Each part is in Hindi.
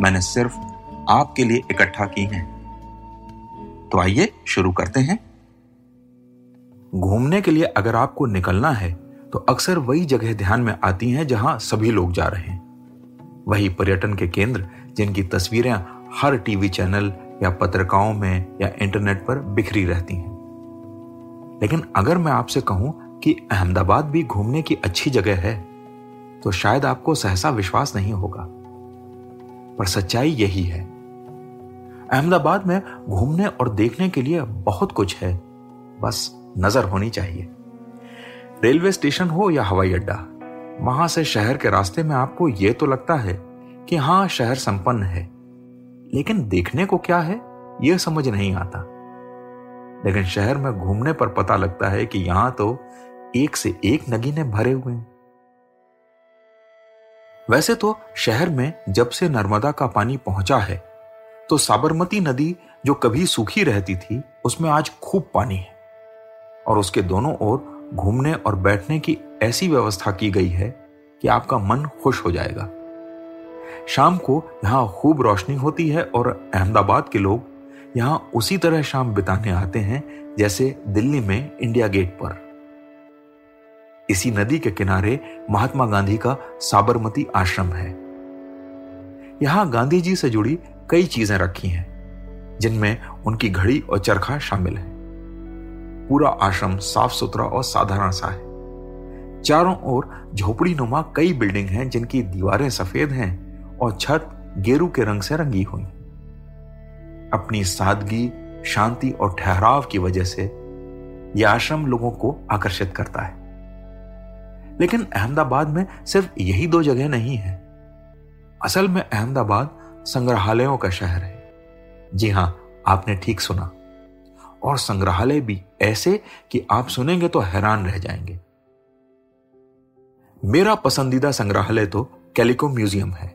मैंने सिर्फ़ आपके लिए इकट्ठा की हैं। तो आइए शुरू करते हैं। घूमने के लिए अगर आपको निकलना है तो अक्सर वही जगह ध्यान में आती हैं जहाँ सभी लोग जा रहे हैं। वही पर्यटन के केंद्र, जिनकी तस्वीरें हर टीवी चैनल या पत्रिकाओं में या इंटरनेट पर बिखरी रहती हैं। लेकिन अगर मैं आपसे कहूँ कि अहमदाबाद भी घूमने की अच्छी जगह है तो शायद आपको सहसा विश्वास नहीं होगा। पर सच्चाई यही है। अहमदाबाद में घूमने और देखने के लिए बहुत कुछ है। बस नज़र होनी चाहिए। रेलवे स्टेशन हो या हवाई अड्डा, वहाँ से शहर के रास्ते में आपको यह तो लगता है कि हाँ, शहर संपन्न है। लेकिन देखने को क्या है यह समझ नहीं आता। लेकिन शहर में घूमने पर पता लगता है कि यहाँ तो एक से एक नगीने भरे हुए हैं। वैसे तो शहर में जब से नर्मदा का पानी पहुँचा है तो साबरमती नदी जो कभी सूखी रहती थी, उसमें आज खूब पानी है। और उसके दोनों ओर घूमने और बैठने की ऐसी व्यवस्था की गई है कि आपका मन खुश हो जाएगा। शाम को यहाँ खूब रोशनी होती है और अहमदाबाद के लोग यहाँ उसी तरह शाम बिताने आते हैं, जैसे दिल्ली में इंडिया गेट पर। इसी नदी के किनारे महात्मा गांधी का साबरमती आश्रम है। यहाँ गांधी जी से जुड़ी कई चीज़ें रखी हैं, जिनमें उनकी घड़ी और चरखा शामिल है। पूरा आश्रम साफ़ सुथरा और साधारण सा है। चारों ओर झोपड़ी नुमा कई बिल्डिंग हैं, जिनकी दीवारें सफ़ेद हैं और छत गेरू के रंग से रंगी हुई अपनी सादगी, शांति और ठहराव की वजह से यह आश्रम लोगों को आकर्षित करता है। लेकिन अहमदाबाद में सिर्फ़ यही दो जगह नहीं है। असल में अहमदाबाद संग्रहालयों का शहर है। जी हाँ, आपने ठीक सुना। और संग्रहालय भी ऐसे कि आप सुनेंगे तो हैरान रह जाएँगे। मेरा पसंदीदा संग्रहालय तो कैलिको म्यूज़ियम है।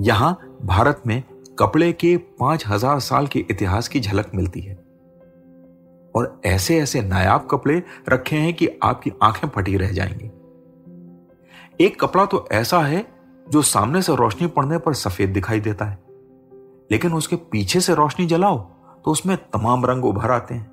यहाँ भारत में कपड़े के पाँच हज़ार साल के इतिहास की झलक मिलती है। और ऐसे ऐसे नायाब कपड़े रखे हैं कि आपकी आँखें फटी रह जाएँगी। एक कपड़ा तो ऐसा है जो सामने से रोशनी पड़ने पर सफ़ेद दिखाई देता है। लेकिन उसके पीछे से रोशनी जलाओ तो उसमें तमाम रंग उभर आते हैं।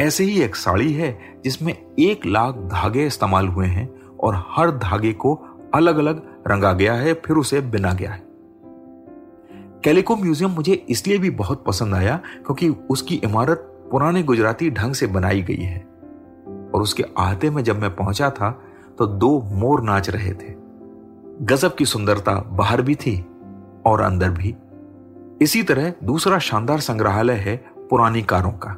ऐसे ही एक साड़ी है जिसमें एक लाख धागे इस्तेमाल हुए हैं और हर धागे को अलग अलग रंगा गया है, फिर उसे बिना गया है। कैलिको म्यूज़ियम मुझे इसलिए भी बहुत पसंद आया क्योंकि उसकी इमारत पुराने गुजराती ढंग से बनाई गई है। और उसके आहते में जब मैं पहुँचा था तो दो मोर नाच रहे थे। गजब की सुंदरता बाहर भी थी और अंदर भी। इसी तरह दूसरा शानदार संग्रहालय है पुरानी कारों का।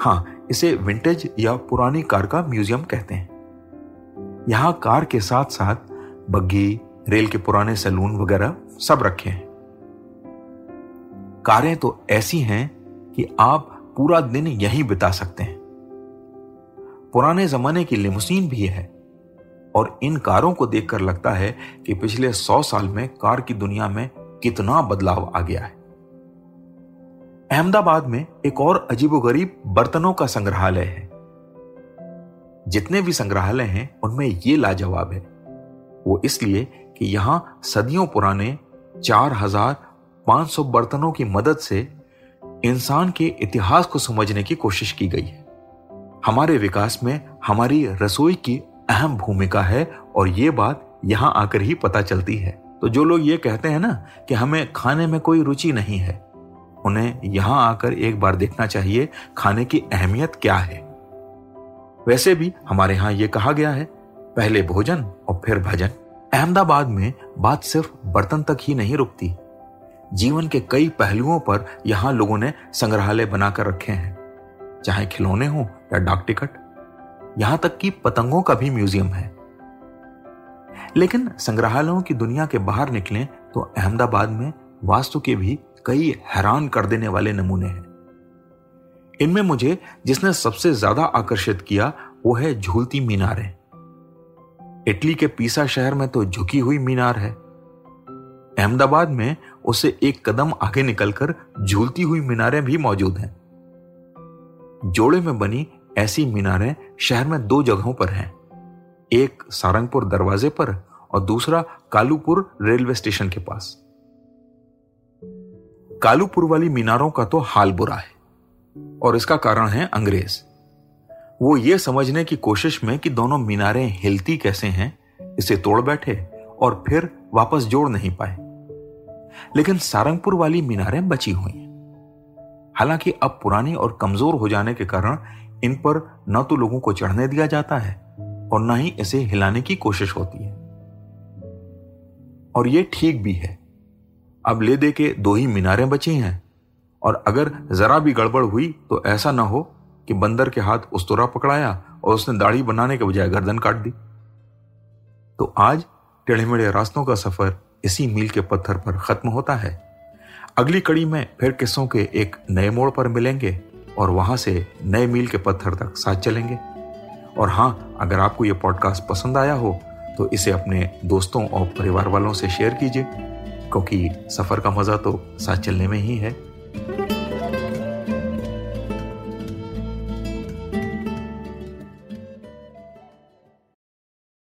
हाँ, इसे विंटेज या पुरानी कार का म्यूज़ियम कहते हैं। यहाँ कार के साथ साथ बग्घी, रेल के पुराने सैलून वगैरह सब रखे हैं। कारें तो ऐसी हैं कि आप पूरा दिन यहीं बिता सकते हैं। पुराने जमाने की लिमुसीन भी है और इन कारों को देखकर लगता है कि पिछले सौ साल में कार की दुनिया में कितना बदलाव आ गया है। अहमदाबाद में एक और अजीबोगरीब बर्तनों का संग्रहालय है। जितने भी संग्रहालय हैं, उनमें यह लाजवाब है। वो इसलिए कि यहाँ सदियों पुराने चार हज़ार पाँच सौ बर्तनों की मदद से इंसान के इतिहास को समझने की कोशिश की गई है। हमारे विकास में हमारी रसोई की अहम भूमिका है और ये बात यहाँ आकर ही पता चलती है। तो जो लोग ये कहते हैं ना कि हमें खाने में कोई रुचि नहीं है, उन्हें यहाँ आकर एक बार देखना चाहिए खाने की अहमियत क्या है। वैसे भी हमारे यहाँ यह कहा गया है, पहले भोजन और फिर भजन। अहमदाबाद में बात सिर्फ़ बर्तन तक ही नहीं रुकती जीवन के कई पहलुओं पर यहाँ लोगों ने संग्रहालय बनाकर रखे हैं। चाहे खिलौने हो या डाक टिकट, यहाँ तक कि पतंगों का भी म्यूज़ियम है। लेकिन संग्रहालयों की दुनिया के बाहर निकलें तो अहमदाबाद में वास्तु के भी कई हैरान कर देने वाले नमूने हैं। इनमें मुझे जिसने सबसे ज़्यादा आकर्षित किया, वो है झूलती मीनारें। इटली के पीसा शहर में तो झुकी हुई मीनार है। अहमदाबाद में उससे एक कदम आगे निकलकर झूलती हुई मीनारें भी मौजूद हैं। जोड़े में बनी ऐसी मीनारें शहर में दो जगहों पर हैं। एक सारंगपुर दरवाजे पर और दूसरा कालूपुर रेलवे स्टेशन के पास। कालूपुर वाली मीनारों का तो हाल बुरा है और इसका कारण है अंग्रेज़। वो ये समझने की कोशिश में कि दोनों मीनारें हिलती कैसे हैं, इसे तोड़ बैठे और फिर वापस जोड़ नहीं पाए। लेकिन सारंगपुर वाली मीनारें बची हुई हैं। हालाँकि अब पुरानी और कमज़ोर हो जाने के कारण इन पर न तो लोगों को चढ़ने दिया जाता है और न ही इसे हिलाने की कोशिश होती है। और यह ठीक भी है। अब ले दे के दो ही मीनारें बची हैं और अगर जरा भी गड़बड़ हुई तो ऐसा ना हो कि बंदर के हाथ उस्तरा पकड़ाया और उसने दाढ़ी बनाने के बजाय गर्दन काट दी। तो आज टेढ़े मेढ़े रास्तों का सफ़र इसी मील के पत्थर पर खत्म होता है। अगली कड़ी में फिर किस्सों के एक नए मोड़ पर मिलेंगे और वहाँ से नए मील के पत्थर तक साथ चलेंगे। और हाँ अगर आपको यह पॉडकास्ट पसंद आया हो तो इसे अपने दोस्तों और परिवार वालों से शेयर कीजिए, क्योंकि सफ़र का मज़ा तो साथ चलने में ही है।